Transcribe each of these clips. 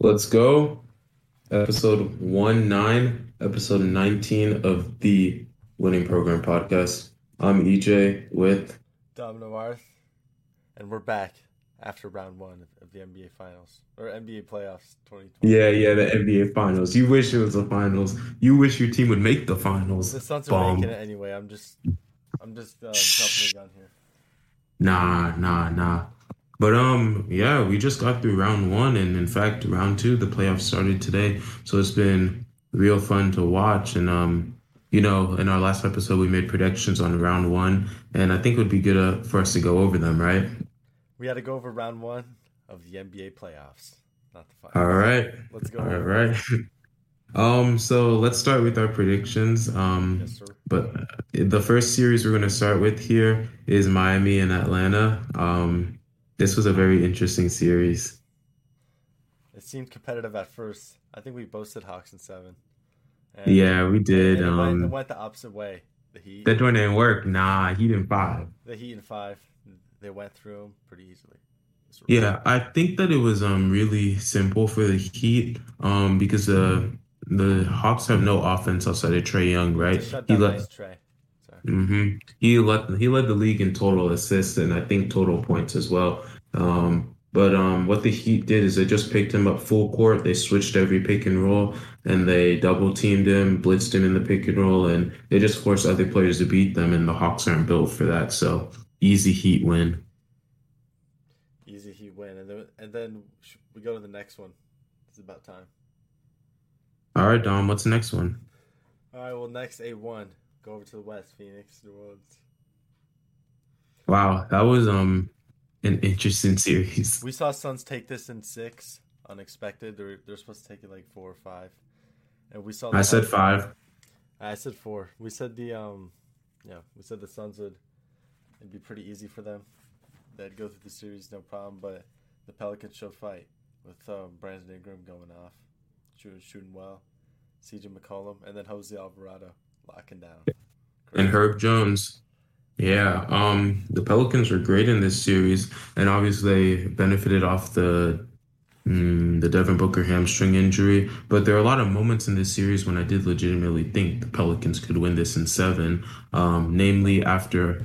Let's go. Episode 1 9, episode 19 of the Winning Program podcast. I'm EJ with Domino Arth, and we're back after round one of the NBA Finals or NBA playoffs 2020. Yeah, yeah, the NBA Finals. You wish it was the finals. You wish your team would make the finals. The Suns are making it anyway. I'm just, I'm just um, jumping the gun here. Nah, nah, nah. But um, yeah, we just got through round one, and in fact, round two, the playoffs started today. So it's been real fun to watch. And um, you know, in our last episode, we made predictions on round one, and I think it would be good uh, for us to go over them, right? We had to go over round one of the NBA playoffs, not the finals. All right, let's go. All right. Um, so let's start with our predictions. Um, Yes, sir. but the first series we're going to start with here is Miami and Atlanta. Um, this was a very interesting series. It seemed competitive at first. I think we both said Hawks in seven. And, Yeah, we did. and it, went, it Um, went the opposite way. The Heat, that one didn't work. Nah, he didn't five. the Heat in five, they went through them pretty easily. Yeah, I think that it was um really simple for the Heat um because uh the Hawks have no offense outside of Trae Young, right? He let nice Trae. Sorry. hmm He led he led the league in total assists and I think total points as well. Um, but um, what the Heat did is they just picked him up full court. They switched every pick and roll and they double teamed him, blitzed him in the pick and roll, and they just forced other players to beat them. And the Hawks aren't built for that, so easy Heat win. Easy Heat win, and then and then we go to the next one. It's about time. All right, Dom, what's the next one? All right. Well, next A one. Go over to the West. Phoenix, New Orleans. Wow, that was um an interesting series. We saw Suns take this in six, unexpected. They're they're supposed to take it like four or five, and we saw. I said five. I said four. We said the um, yeah, we said the Suns would. It'd be pretty easy for them. They'd go through the series no problem, but the Pelicans showed fight with um, Brandon Ingram going off, shooting shooting well, CJ McCollum, and then Jose Alvarado locking down. and Herb Jones. Yeah, um, the Pelicans were great in this series, and obviously they benefited off the mm, the Devin Booker hamstring injury. But there are a lot of moments in this series when I did legitimately think the Pelicans could win this in seven. Um, namely after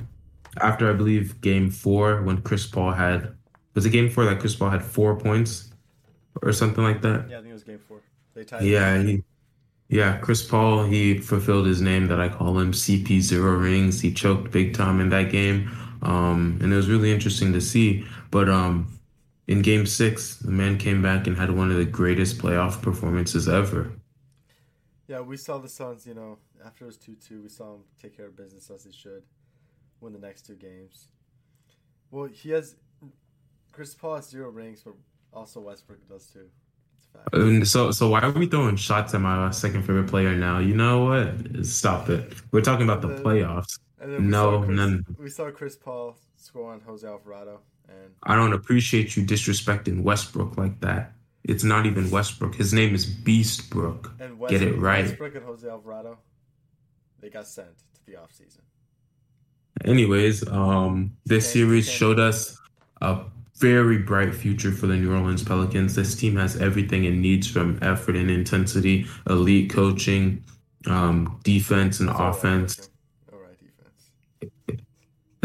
after I believe Game Four when Chris Paul had was it Game Four that Chris Paul had four points or something like that. Yeah, I think it was game four. They tied. Yeah, he, yeah, Chris Paul, he fulfilled his name that I call him CP zero rings. He choked big time in that game. Um, and it was really interesting to see. But um, in game six, the man came back and had one of the greatest playoff performances ever. Yeah, we saw the Suns. You know, after it was two two, we saw them take care of business as they should, win the next two games. Well, he has Chris Paul has zero rings, but also Westbrook does too. So, so why are we throwing shots at my second favorite player now? You know what? Stop it. We're talking about the playoffs. Then we No, Chris, none. we saw Chris Paul score on Jose Alvarado, and I don't appreciate you disrespecting Westbrook like that. It's not even Westbrook. His name is Beastbrook. and Get it right. Westbrook and Jose Alvarado, they got sent to the offseason. Anyways, um, this series showed us a very bright future for the New Orleans Pelicans. This team has everything it needs from effort and intensity, elite coaching, um, defense and offense. All right, defense.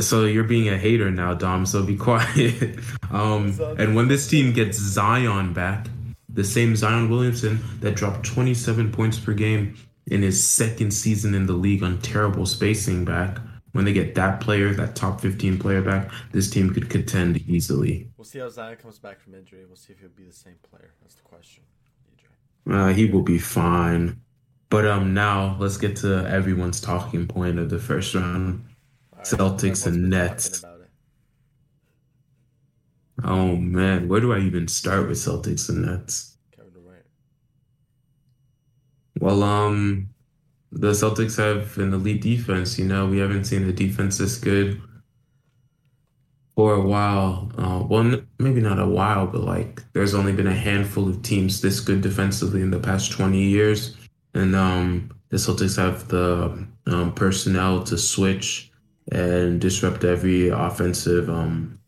So you're being a hater now, Dom. So be quiet. um, and when this team gets Zion back, the same Zion Williamson that dropped 27 points per game in his second season in the league on terrible spacing back, when they get that player, that top 15 player back, this team could contend easily. We'll see how Zion comes back from injury. We'll see if he'll be the same player. That's the question. Uh, he will be fine. But um, now let's get to everyone's talking point of the first round. All Celtics and Nets. talking about it. Oh man, where do I even start with Celtics and Nets? Kevin Durant. Well, um, the Celtics have an elite defense. You know, we haven't seen a defense this good for a while. Uh, well, maybe not a while, but like there's only been a handful of teams this good defensively in the past 20 years. And um, the Celtics have the um, personnel to switch and disrupt every offensive um,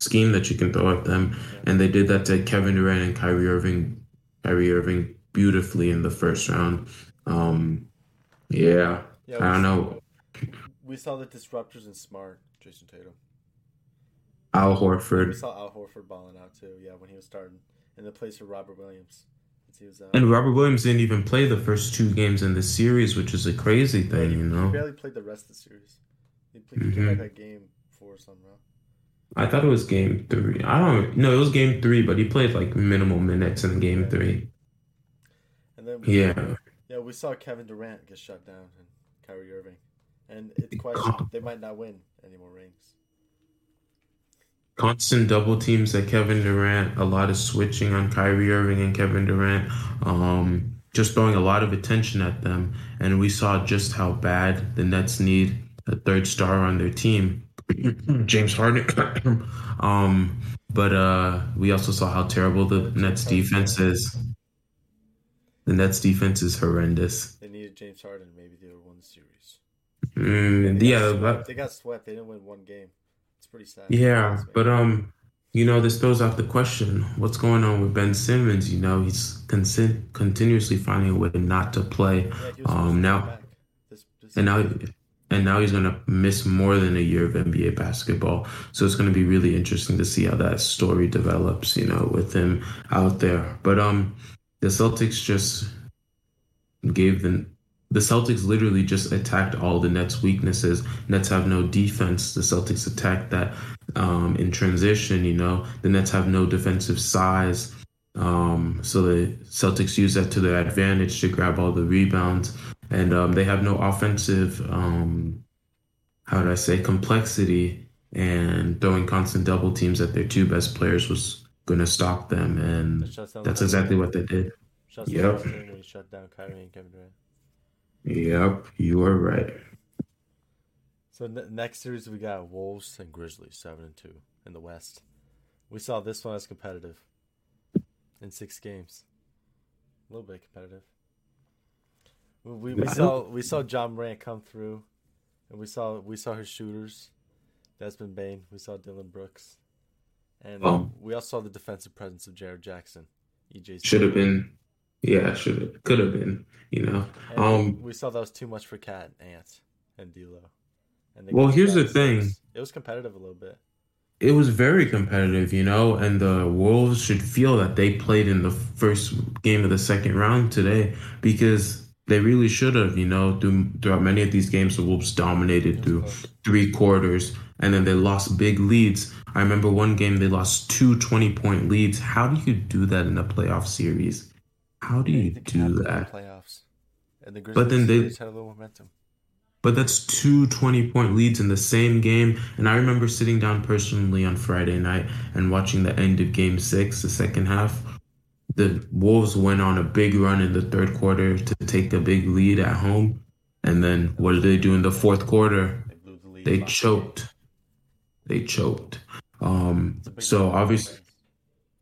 scheme that you can throw at them, and they did that to Kevin Durant and Kyrie Irving, Kyrie Irving beautifully in the first round. Um, yeah, Yeah, I don't know. we saw the disruptors in Smart, Jayson Tatum. Al Horford. We saw Al Horford balling out too. Yeah, when he was starting in the place of Robert Williams. Was out. and Robert Williams didn't even play the first two games in the series, which is a crazy thing, you know. He barely played the rest of the series. He, played, he came Mhm. back at game four or something. I thought it was game three. I don't know. It was game three, but he played like minimal minutes in game three. And then we, Yeah. Yeah, we saw Kevin Durant get shut down and Kyrie Irving, and it's question they might not win any more rings. Constant double teams at Kevin Durant, a lot of switching on Kyrie Irving and Kevin Durant, um, just throwing a lot of attention at them. And we saw just how bad the Nets need a third star on their team, James Harden. um, but uh, we also saw how terrible the Nets defense is. The Nets defense is horrendous. They needed James Harden. Maybe they would won the series. Mm, They yeah, but they got swept. They didn't win one game. It's pretty sad. Yeah, but um, you know, this throws out the question: What's going on with Ben Simmons? You know, he's consi- continuously finding a way not to play, yeah, he was supposed um, now- This, this and now, and now he's gonna miss more than a year of NBA basketball. So it's gonna be really interesting to see how that story develops. You know, with him out there. But um, the Celtics just gave the the Celtics literally just attacked all the Nets' weaknesses. Nets have no defense. The Celtics attacked that um, in transition. You know, the Nets have no defensive size. Um, so the Celtics use that to their advantage to grab all the rebounds, and um, they have no offensive. Um, how did I say complexity? And throwing constant double teams at their two best players was going to stop them, and It shuts down that's exactly what they did. Yep. down the team when he shut down Kyrie and Kevin Durant. Yep, you are right. So ne- next series we got Wolves and Grizzlies seven and two in the West. We saw this one as competitive in six games. A little bit competitive. We, we, we saw we saw Ja Morant come through, and we saw we saw his shooters, Desmond Bane. We saw Dillon Brooks, and Um, we also saw the defensive presence of Jaren Jackson. EJ Should have been, yeah, should have, could have been. You know, And um, we saw that was too much for Cat, Ant, and D'Lo. And Well, here's the thing. It was competitive a little bit. it was very competitive, you know, and the Wolves should feel that they played in the first game of the second round today because they really should have, you know, through, throughout many of these games, the Wolves dominated through three quarters and then they lost big leads. I remember one game they lost two 20 point leads. How do you do that in a playoff series? How do you do in the that? playoffs. And the But then they- just had a little momentum. But that's two 20 point leads in the same game. And I remember sitting down personally on Friday night and watching the end of game six, the second half. The Wolves went on a big run in the third quarter to take a big lead at home. And then what did they do in the fourth quarter? They choked. They choked. Um, so obviously,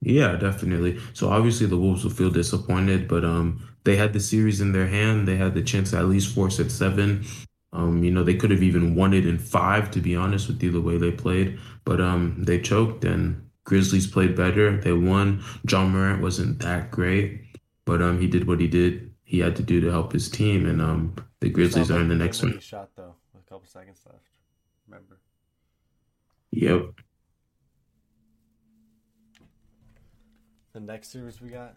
yeah, definitely. So obviously the Wolves will feel disappointed, but um, they had the series in their hand. They had the chance to at least force at seven. Um, you know, they could have even won it in five, to be honest with you, the way they played. But um, they choked, and Grizzlies played better. They won. Ja Morant wasn't that great, but um, he did what he did. He had to do to help his team, and um, the Grizzlies are in the next one. Shot though, with a couple seconds left. Remember. Yep. The next series we got,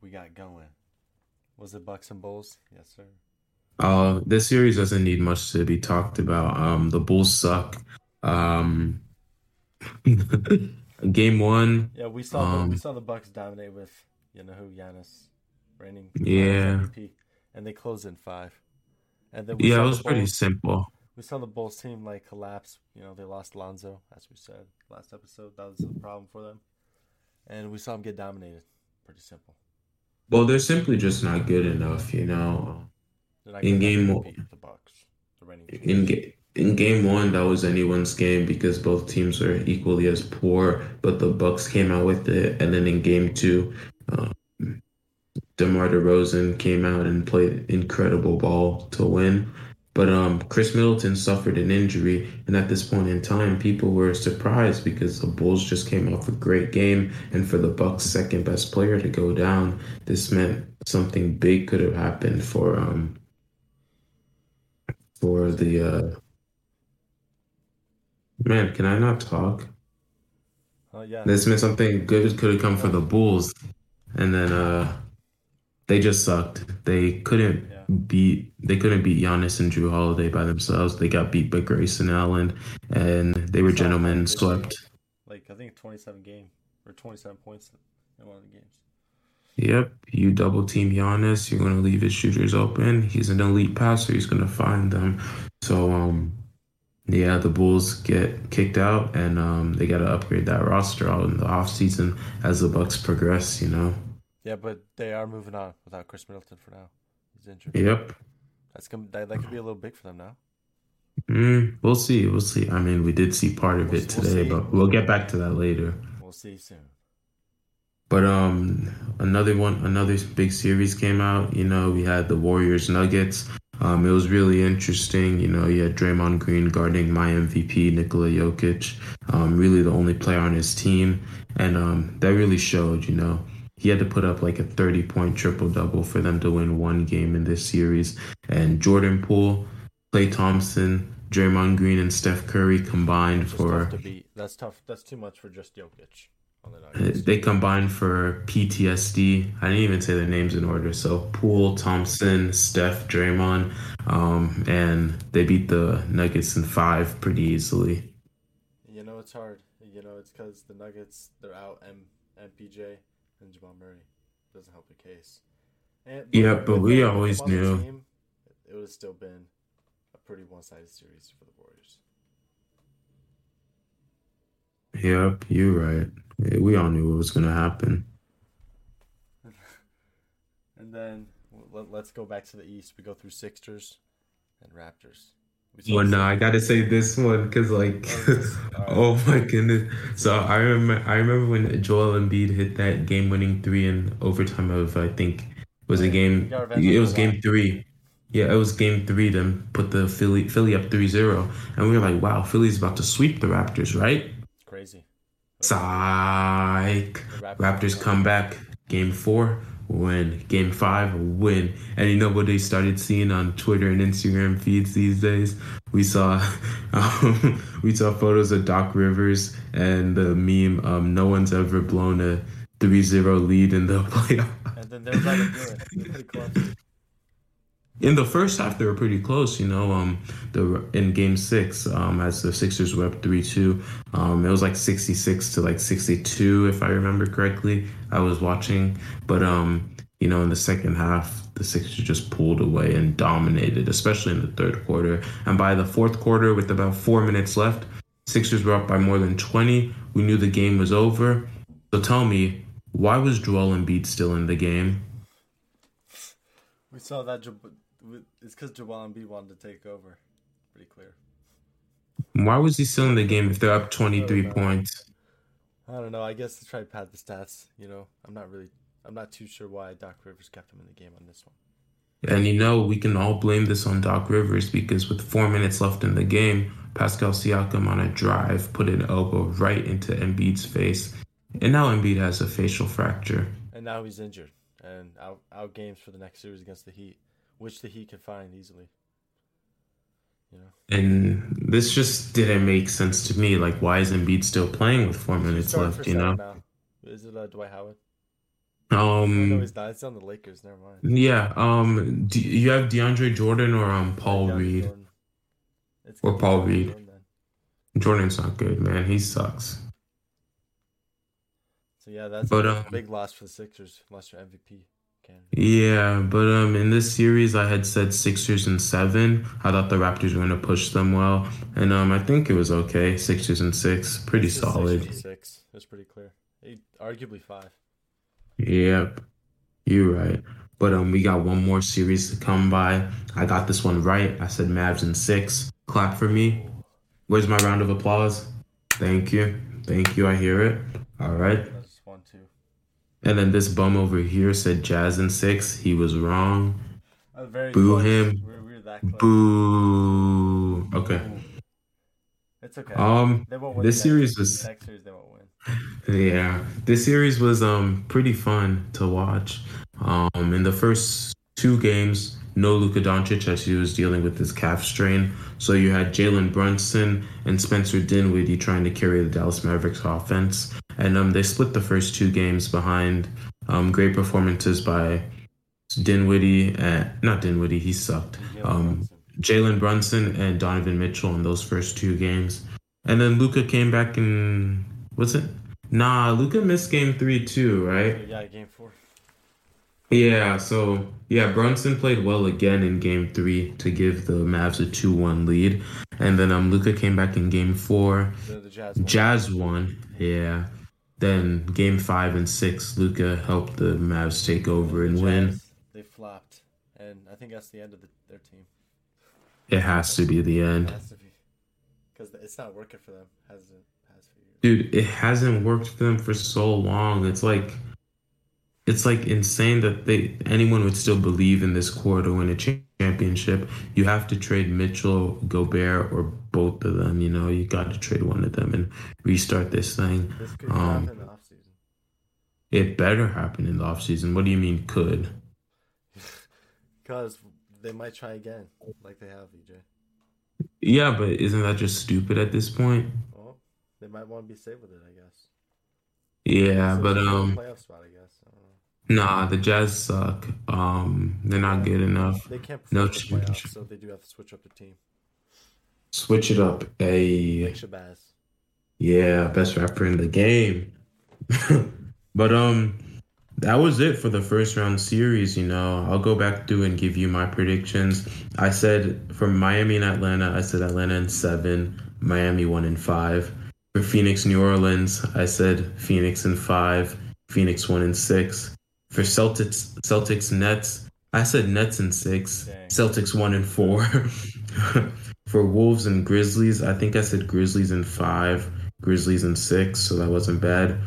we got going. Was it Bucks and Bulls? Yes, sir. Uh, this series doesn't need much to be talked about. Um, the Bulls suck. Um, game one, Yeah, we saw the, we Um, saw the Bucks dominate with you know who Giannis, reigning Yeah. MVP, and they closed in five. And then we yeah, it was pretty simple. We saw the Bulls team like collapse. You know, they lost Lonzo, as we said last episode. That was a problem for them. And we saw them get dominated. Pretty simple. Well, they're simply just not good enough, you know. In game one- the Bucks. The reigning In ga- in game one, that was anyone's game because both teams were equally as poor, but the Bucks came out with it. And then in game two, um, DeMar DeRozan came out and played incredible ball to win. But um, Khris Middleton suffered an injury, and at this point in time, people were surprised because the Bulls just came off a great game, and for the Bucks' second best player to go down, this meant something big could have happened for um for the uh man. Can I not talk? Oh yeah. This meant something good could have come for the Bulls, and then uh they just sucked. They couldn't Yeah. beat they couldn't beat Giannis and Jrue Holiday by themselves. They got beat by Grayson Allen, and they were gentlemen swept. Like I think 27 game or 27 points in one of the games. Yep, you double team Giannis, you're gonna leave his shooters open. He's an elite passer, he's gonna find them. So um yeah, the Bulls get kicked out and um they gotta upgrade that roster out in the offseason as the Bucks progress, you know. Yeah, but they are moving on without Khris Middleton for now. He's injured. Yep. That's gonna that, that could be a little big for them now. Mm, we'll see, we'll see. I mean, we did see part of We'll- it we'll today, but we'll get back to that later. We'll see soon. But um, another one, another big series came out. You know, we had the Warriors Nuggets. Um, it was really interesting. You know, you had Draymond Green guarding my MVP Nikola Jokic, um, really the only player on his team, and um, that really showed. You know, he had to put up like a thirty point triple double for them to win one game in this series. And Jordan Poole, Klay Thompson, Draymond Green, and Steph Curry combined just for tough. That's tough. That's too much for just Jokic Uh. They combined for PTSD. I didn't even say their names in order. So Poole, Thompson, Steph, Draymond, um, and they beat the Nuggets in five pretty easily. You know it's hard. You know it's because the Nuggets they're out M MPJ and Jamal Murray doesn't help the case. And, Yeah, but we always knew. team, it would have still been a pretty one-sided series for the Warriors. Yep, you're right. Yeah, We all knew what was gonna happen. And then let, let's go back to the East. We go through Sixers and Raptors. We Well, no, I gotta say this one because, like, oh, oh my goodness. So I remember, I remember when Joel Embiid hit that game-winning three in overtime of, I think, was a game. he got revenge It was game three. Yeah, it was game three. Then put the Philly Philly up 3-0. and we were like, wow, Philly's about to sweep the Raptors, right? Psych. Raptors come back. Game four, win. Game five, win. And you know what they started seeing on Twitter and Instagram feeds these days? We saw, um, we saw photos of Doc Rivers and the meme. Um, no one's ever blown a 3-0 lead in the playoffs. And then to do it. They're pretty close. In the first half, they were pretty close. You know, um, the in Game Six, um, as the Sixers were up three two, um, it was like sixty six to like sixty two, if I remember correctly. I was watching, but um, you know, in the second half, the Sixers just pulled away and dominated, especially in the third quarter. And by the fourth quarter, with about four minutes left, Sixers were up by more than twenty. We knew the game was over. So tell me, why was Joel Embiid still in the game? We saw that. It's because Jamal Embiid wanted to take over. Pretty clear. Why was he still in the game if they're up twenty three know. points? I don't know. I guess to try to pad the stats. You know, I'm not really. I'm not too sure why Doc Rivers kept him in the game on this one. And you know, we can all blame this on Doc Rivers because with four minutes left in the game, Pascal Siakam on a drive put an elbow right into Embiid's face. And now Embiid has a facial fracture. And now he's injured and out out games for the next series against the Heat, which the Heat can find easily. You know, And this just didn't make sense to me. Like, why is Embiid still playing with four minutes left, you know? now. Is it uh, Dwight Howard? No, Um, he's not. It's on the Lakers. Never mind. yeah, um, do you have DeAndre Jordan or um Paul DeAndre Reed? It's Or Paul Reed. Jordan. Jordan's not good, man. He sucks. So yeah, that's But, a um, big loss for the Sixers. Lost your MVP. Yeah, but um, in this series, I had said Sixers and seven. I thought the Raptors were going to push them well, and um, I think it was okay. Sixers and six, pretty solid. Six. It was pretty clear. Eight, arguably five. Yep, you're right. But um, we got one more series to come by. I got this one right. I said Mavs and six. Clap for me. Where's my round of applause? Thank you, thank you. I hear it. All right. That's one, two. And then this bum over here said Jazz and six. He was wrong. Very Boo close. him. We're, we're that close. Boo. Okay. It's okay. Um, they won't win this series was- the next series they won't win. Yeah, this series was um pretty fun to watch. Um, in the first two games, no Luka Doncic as he was dealing with his calf strain. So you had Jalen Brunson and Spencer Dinwiddie trying to carry the Dallas Mavericks offense, and um they split the first two games behind um great performances by Dinwiddie and not Dinwiddie, he sucked. Jalen Um, Brunson. Jalen Brunson and Donovan Mitchell in those first two games. And then Luka came back in was it? Nah, Luka missed game three too, right? Yeah, game four. Yeah, so yeah, Brunson played well again in game three to give the Mavs a two one lead. And then um Luka came back in game four. The, the Jazz. won. Jazz won. Yeah. Then game five and six, Luka helped the Mavs take over and The win. Jazz, They flopped, and I think that's the end of the, their team. It has to be the end. has to because it's not working for them. Hasn't has for. Dude, it hasn't worked for them for so long. It's like it's like insane that they anyone would still believe in this core to win a championship. You have to trade Mitchell, Gobert, or both of them. You know, you got to trade one of them and restart this thing. This could Um, happen in the offseason. It better happen in the offseason. What do you mean could? Because they might try again, like they have, EJ. Yeah, but isn't that just stupid at this point? Well, they might want to be safe with it, I guess. Yeah, but um, playoff spot, I guess. I nah, the Jazz suck. Um, they're not good enough. They can't no the playoffs, so they do have to switch up the team. Switch it up. A Shabazz. Yeah, best rapper in the game. but um that was it for the first round series, you know. I'll go back through and give you my predictions. I said for Miami and Atlanta, I said Atlanta in 7, Miami 1 in 5. For Phoenix New Orleans, I said Phoenix in 5, Phoenix 1 in 6. For Celtics Celtics Nets, I said Nets in 6, Dang. Celtics 1 in 4. For Wolves and Grizzlies, I think I said Grizzlies in 5. Grizzlies in six, so that wasn't bad.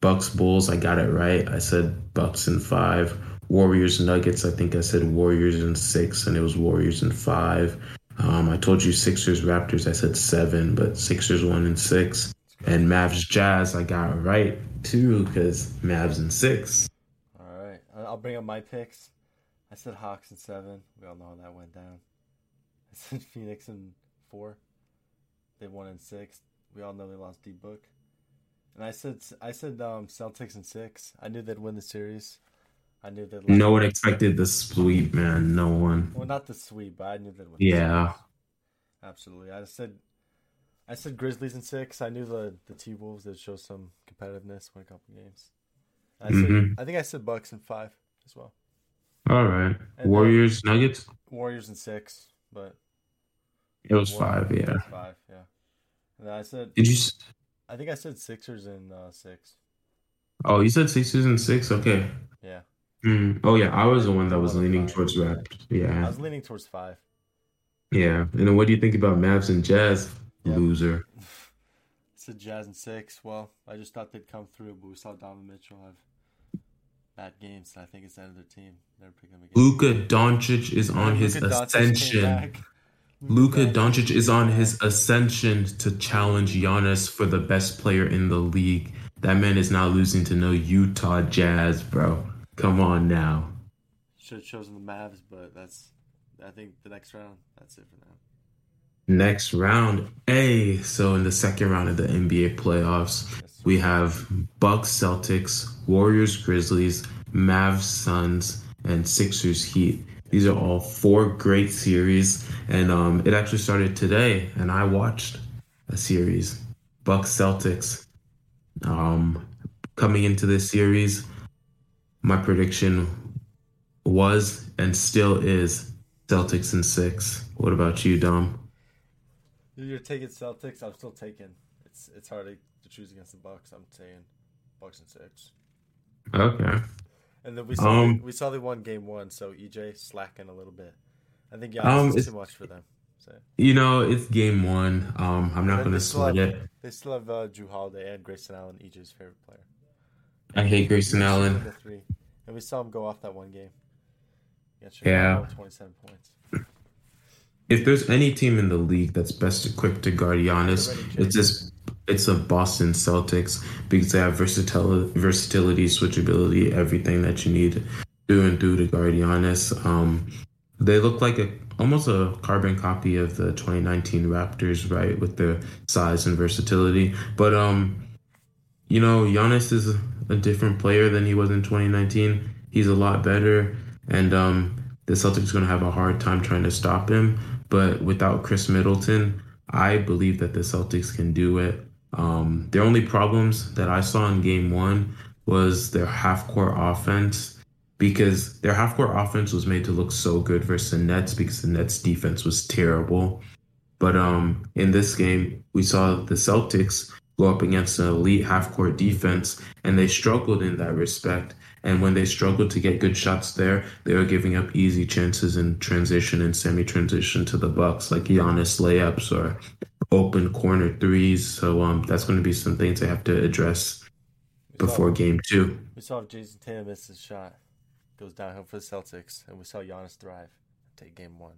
Bucks Bulls, I got it right. I said Bucks in five. Warriors Nuggets, I think I said Warriors in six, and it was Warriors in five. Um, I told you Sixers Raptors, I said seven, but Sixers one and six. And Mavs Jazz, I got right too, because Mavs in six. All right. I'll bring up my picks. I said Hawks in seven. We all know how that went down. I said Phoenix in four. They won in six. We all know they lost D Book. And I said I said um, Celtics in six. I knew they'd win the series. I knew they'd. No one expected the sweep, man. No one. Well, not the sweep, but I knew the Yeah. Absolutely. I said. I said Grizzlies in six. I knew the the T Wolves would show some competitiveness, win a couple games. I said Mhm. I think I said Bucks in five as well. All right. And, uh, Warriors Nuggets. Warriors in six, but It was five. Yeah. five, yeah. And then I said, Did you? I think I said Sixers in uh, six. Oh, you said Sixers and six. Okay. Yeah, Hmm. Oh yeah, I was the one that was leaning five. towards Raptors. Yeah. I was leaning towards five. yeah. And then what do you think about Mavs and Jazz? Yeah. Loser. I said Jazz in six. Well, I just thought they'd come through, but we saw Donovan Mitchell have bad games. I think it's of their team. Never pick them again. Luka Doncic is on And his Luka ascension. Luka Doncic is on his ascension to challenge Giannis for the best player in the league. That man is not losing to no Utah Jazz, bro. Come on now. Should have chosen the Mavs, but that's. I think the next round. That's it for now. Next round, A. So in the second round of the NBA playoffs, We have Bucks, Celtics, Warriors, Grizzlies, Mavs, Suns, and Sixers, Heat. These are all four great series, and um, it actually started today, and I watched a series, Bucks, Celtics. Um, coming into this series, my prediction was and still is Celtics in six. What about you, Dom? You're taking Celtics. I'm still taking. It's it's hard to, to choose against the Bucks. I'm saying Bucks and six. Okay. And then we saw Um, we saw they won game one, so EJ slacking a little bit. I think Giannis Um, it's- too much for them. So You know, it's game one. Um, I'm not they still sweat it. they still have uh, Jrue Holiday and Grayson Allen, EJ's favorite player. I hate Grayson Allen. Three, and we saw him go off that one game. Yeah. twenty-seven points. If there's any team in the league that's best equipped to guard Giannis, it's just it's a Boston Celtics because they have versatility, versatility, switchability, everything that you need through and through to guard Giannis. Um, they look like a almost a carbon copy of the 2019 Raptors, right, with their size and versatility. But um, you know, Giannis is a different player than he was in 2019. He's a lot better, and um, the Celtics are going to have a hard time trying to stop him. But without Khris Middleton, I believe that the Celtics can do it. Um, their only problems that I saw in game one was their half court offense because their half court offense was made to look so good versus the Nets because the Nets defense was terrible. But um, in this game, we saw the Celtics go up against an elite half court defense, and they struggled in that respect. And when they struggled to get good shots there, they were giving up easy chances in transition and semi transition to the Bucks, like Giannis layups or open corner threes. So um, that's going to be some things they have to address we before saw, game two. We saw if Jayson Tatum missed his shot, goes downhill for the Celtics, and we saw Giannis thrive take game one.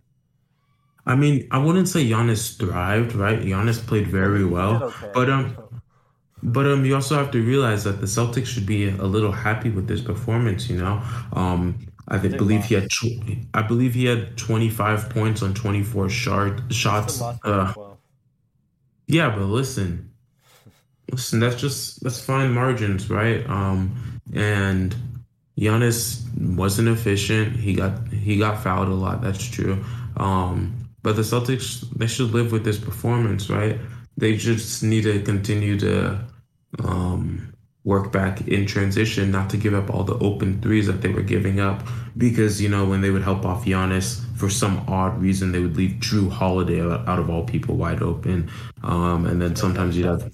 I mean, I wouldn't say Giannis thrived, right? Giannis played very well, okay. but um, but um, you also have to realize that the Celtics should be a little happy with this performance. You know, um, I believe he had tw- I believe he had 25 points on 24 short shots. Uh, yeah, but listen, listen, that's just that's fine margins, right? Um, and Giannis wasn't efficient. He got he got fouled a lot. That's true. Um, but the Celtics they should live with this performance, right? They just need to continue to um, work back in transition, not to give up all the open threes that they were giving up. Because you know when they would help off Giannis, for some odd reason they would leave Jrue Holiday out of all people wide open. Um, and then sometimes you'd have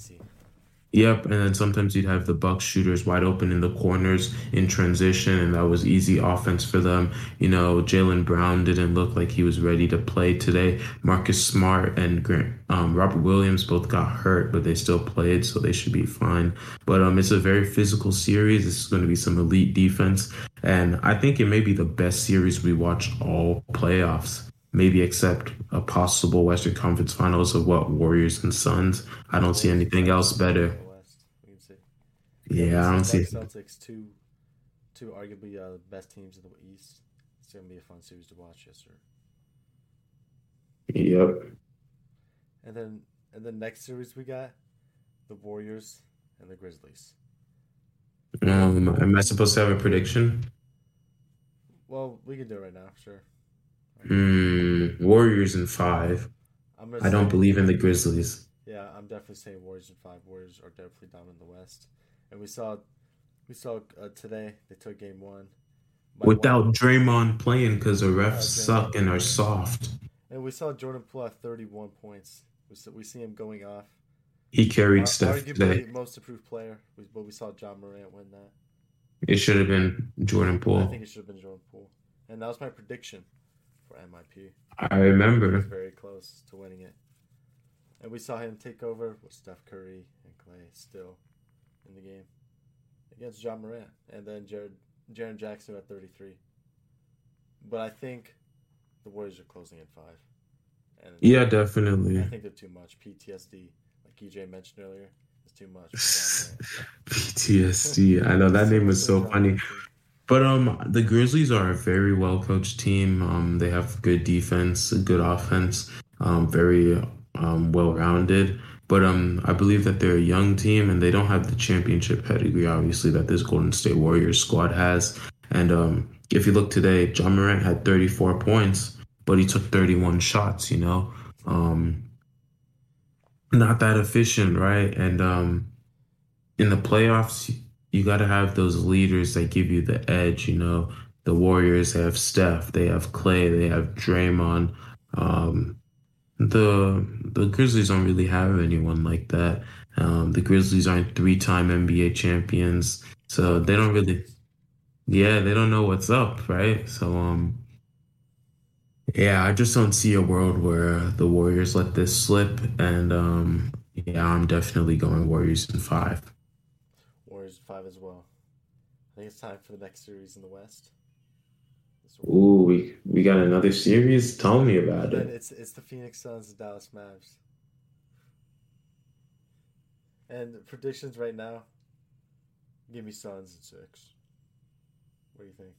Yep, and then sometimes you'd have the Bucks shooters wide open in the corners in transition, and that was easy offense for them. You know, Jaylen Brown didn't look like he was ready to play today. Marcus Smart and Grant, um, Robert Williams both got hurt, but they still played, so they should be fine. But um, it's a very physical series. This is going to be some elite defense, and I think it may be the best series we watched all playoffs maybe except a possible Western Conference Finals of what Warriors and Suns. I don't see anything else better. Yeah, I don't see. Celtics two, two arguably uh, best teams in the East. It's gonna be a fun series to watch, yes sir. Yep. And then, and the next series we got, the Warriors and the Grizzlies. Um, am I supposed to have a prediction? Well, we can do it right now, sure. Mm, Warriors in five. I don't believe in the Grizzlies. Yeah, I'm definitely saying Warriors in five. Warriors are definitely down in the West, and we saw, we saw uh, today they took game one without one. Draymond playing because the refs suck and are soft. And we saw Jordan Poole at 31 points. We see, we see him going off. He carried uh, Steph today. most improved player, but we saw Ja Morant win that. It should have been Jordan Poole. I think it should have been Jordan Poole, and that was my prediction for MIP. I remember. very close to winning it. And we saw him take over with Steph Curry and Klay still in the game against Ja Morant, And then Jared Jaren Jackson at 33. But I think the Warriors are closing in five. And yeah, definitely. I think they're too much. PTSD, like EJ mentioned earlier, is too much. PTSD. I know that name was so funny. But um, the Grizzlies are a very well coached team. Um, they have good defense, good offense, um, very um, well rounded. But um, I believe that they're a young team and they don't have the championship pedigree, obviously, that this Golden State Warriors squad has. And um, if you look today, Ja Morant had 34 points, but he took 31 shots. You know, um, not that efficient, right? And um, in the playoffs you got to have those leaders that give you the edge. You know, the Warriors have Steph, they have Klay, they have Draymond. Um, the the Grizzlies don't really have anyone like that. Um, the Grizzlies aren't three time NBA champions, so they don't really. Yeah, they don't know what's up, right? So, um, yeah, I just don't see a world where the Warriors let this slip, and um, yeah, I'm definitely going Warriors in five Warriors five as well. I think it's time for the next series in the West. Ooh, we we got another series. Tell me about And it. it's it's the Phoenix Suns, the Dallas Mavs. And predictions right now. Give me Suns and six. What do you think?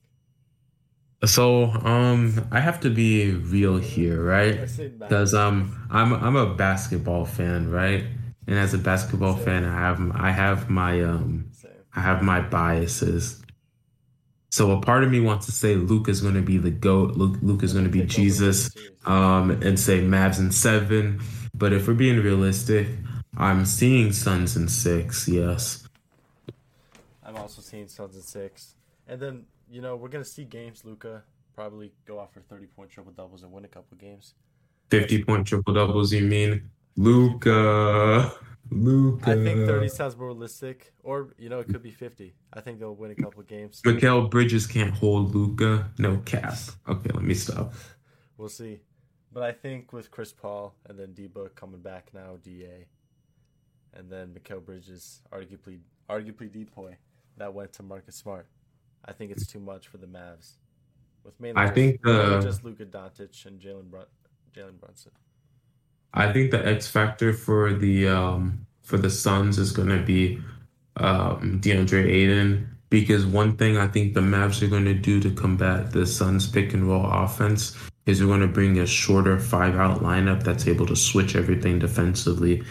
So, um, I have to be real here, right? Because um, I'm I'm a basketball fan, right? And as a basketball fan, I have I have my um Same. I have my biases. So a part of me wants to say Luke is going to be the GOAT. Luke, Luke is going to be Take over the Jesus, um, and say Mavs in seven. But if we're being realistic, I'm seeing Suns in six. Yes, I'm also seeing Suns in six. And then, you know, we're gonna see games, Luka probably go off for thirty point triple doubles and win a couple games. fifty point triple doubles. You mean Luka? Luka. I think 30 sounds more realistic, or you know, it could be 50. I think they'll win a couple games. Mikal Bridges can't hold Luka. No cap. Okay, let me stop. We'll see. But I think with Chris Paul and then D Book coming back now, DA, and then Mikal Bridges, arguably arguably DPOY, that went to Marcus Smart. I think it's too much for the Mavs. With mainly I just, think uh, the just Luka Doncic and Jalen Brun- Jalen Brunson. I think the X factor for the um for the Suns is going to be um DeAndre Ayton because one thing I think the Mavs are going to do to combat the Suns pick and roll offense is they're going to bring a shorter five out lineup that's able to switch everything defensively.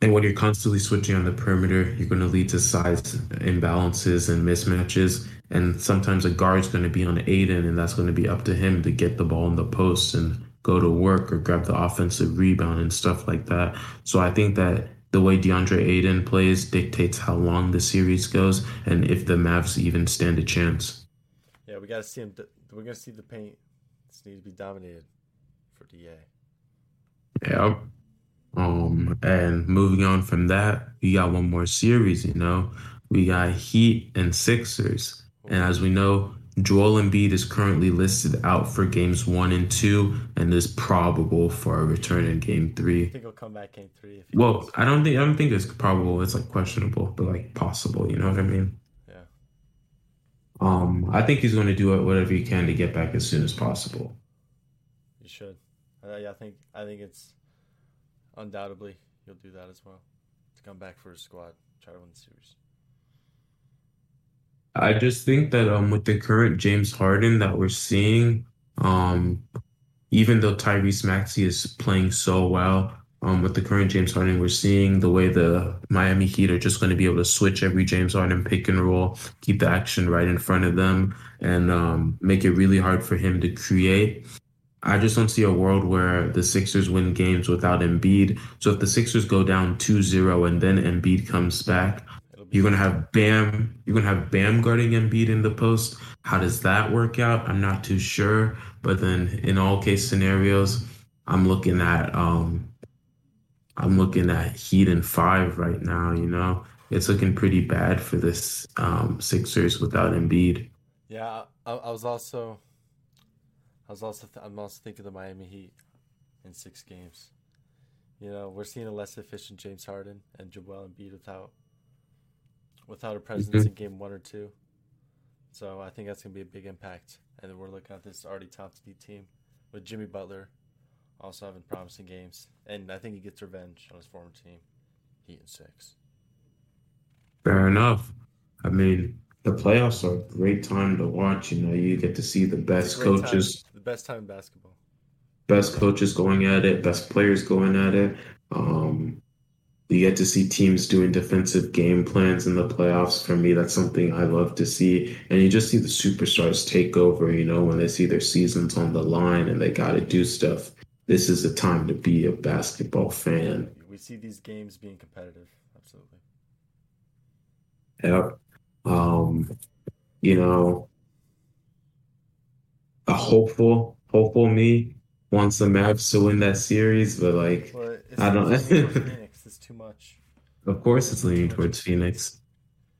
And when you're constantly switching on the perimeter, you're going to lead to size imbalances and mismatches. And sometimes a guard's going to be on Ayton, and that's going to be up to him to get the ball in the post and go to work or grab the offensive rebound and stuff like that. So I think that the way DeAndre Ayton plays dictates how long the series goes and if the Mavs even stand a chance. Yeah, we got to see him. We're gonna see the paint. This needs to be dominated for DA. Yeah. Um, and moving on from that, we got one more series, you know. We got Heat and Sixers. And as we know, Joel Embiid is currently listed out for games one and two and is probable for a return in game three. I think he'll come back game three. Well, does. I don't think I don't think it's probable, it's like questionable, but like possible, you know what I mean? yeah, Um, I think he's gonna do it whatever he can to get back as soon as possible. you should. Yeah, I think I think it's undoubtedly he'll do that as well to come back for his squad, try to win the series. I just think that um with the current James Harden that we're seeing, um even though Tyrese Maxey is playing so well, um with the current James Harden, we're seeing the way the Miami Heat are just going to be able to switch every James Harden pick and roll, keep the action right in front of them, and um make it really hard for him to create. I just don't see a world where the Sixers win games without Embiid. So if the Sixers go down 2-0 and then Embiid comes back, you're gonna have Bam. You're gonna have Bam guarding Embiid in the post. How does that work out? I'm not too sure. But then, in all case scenarios, I'm looking at um, I'm looking at Heat and five right now. You know, it's looking pretty bad for this um, Sixers without Embiid. Yeah, I, I was also, I was also, th- I'm also thinking the Miami Heat in six games. You know, we're seeing a less efficient James Harden and Joel Embiid without, without a presence Mhm. in game one or two. So I think that's gonna be a big impact. And then we're looking at this already top speed team with Jimmy Butler also having promising games, and I think he gets revenge on his former team, Heat in six. Fair enough. I mean, the playoffs are a great time to watch. You know, you get to see the best great time- coaches. the best time in basketball. best coaches going at it, best players going at it. Um, you get to see teams doing defensive game plans in the playoffs. For me, that's something I love to see. And you just see the superstars take over, you know, when they see their seasons on the line and they got to do stuff. This is the time to be a basketball fan. We see these games being competitive. Absolutely. Yep. Um, you know, a hopeful, hopeful me wants the Mavs to win that series, but like, But I don't- it's leaning towards Phoenix. It's too much. Of course, it's leaning towards Phoenix.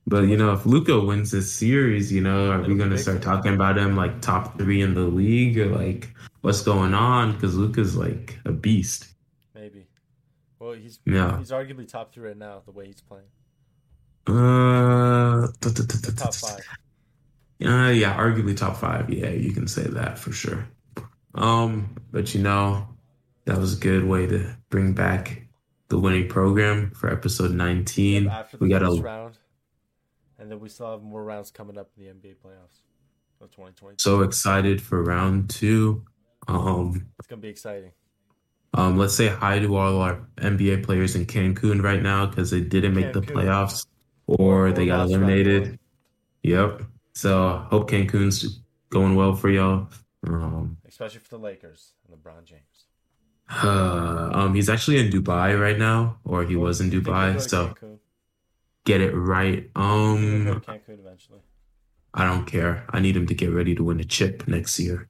But you know, if Luka wins this series, you know, are we gonna start talking about him like top three in the league, or like what's going on? Because Luka's like a beast. Maybe. Well, he's Yeah. he's arguably top three right now. The way he's playing, Uh, top five. Uh, yeah, arguably top five. Yeah, you can say that for sure. Um, but you know, that was a good way to bring back the winning program for episode Yep, 19. after the We got a round, and then we still have more rounds coming up in the NBA playoffs of 2020. so excited for round two. Um, It's gonna be exciting. um, let's say hi to all our NBA players in Cancun right now because they didn't make the playoffs or Or they got eliminated. Yep. So hope Cancun's going well for y'all. Um, especially for the Lakers and LeBron James. Um, he's actually in Dubai right now, or he was in I think he'll Dubai. So Cancun. get it right. Um, Cancun eventually. I don't care. I need him to get ready to win a chip next year.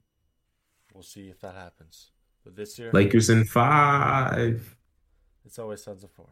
We'll see if that happens. But this year, Lakers in five. it's always Suns of four.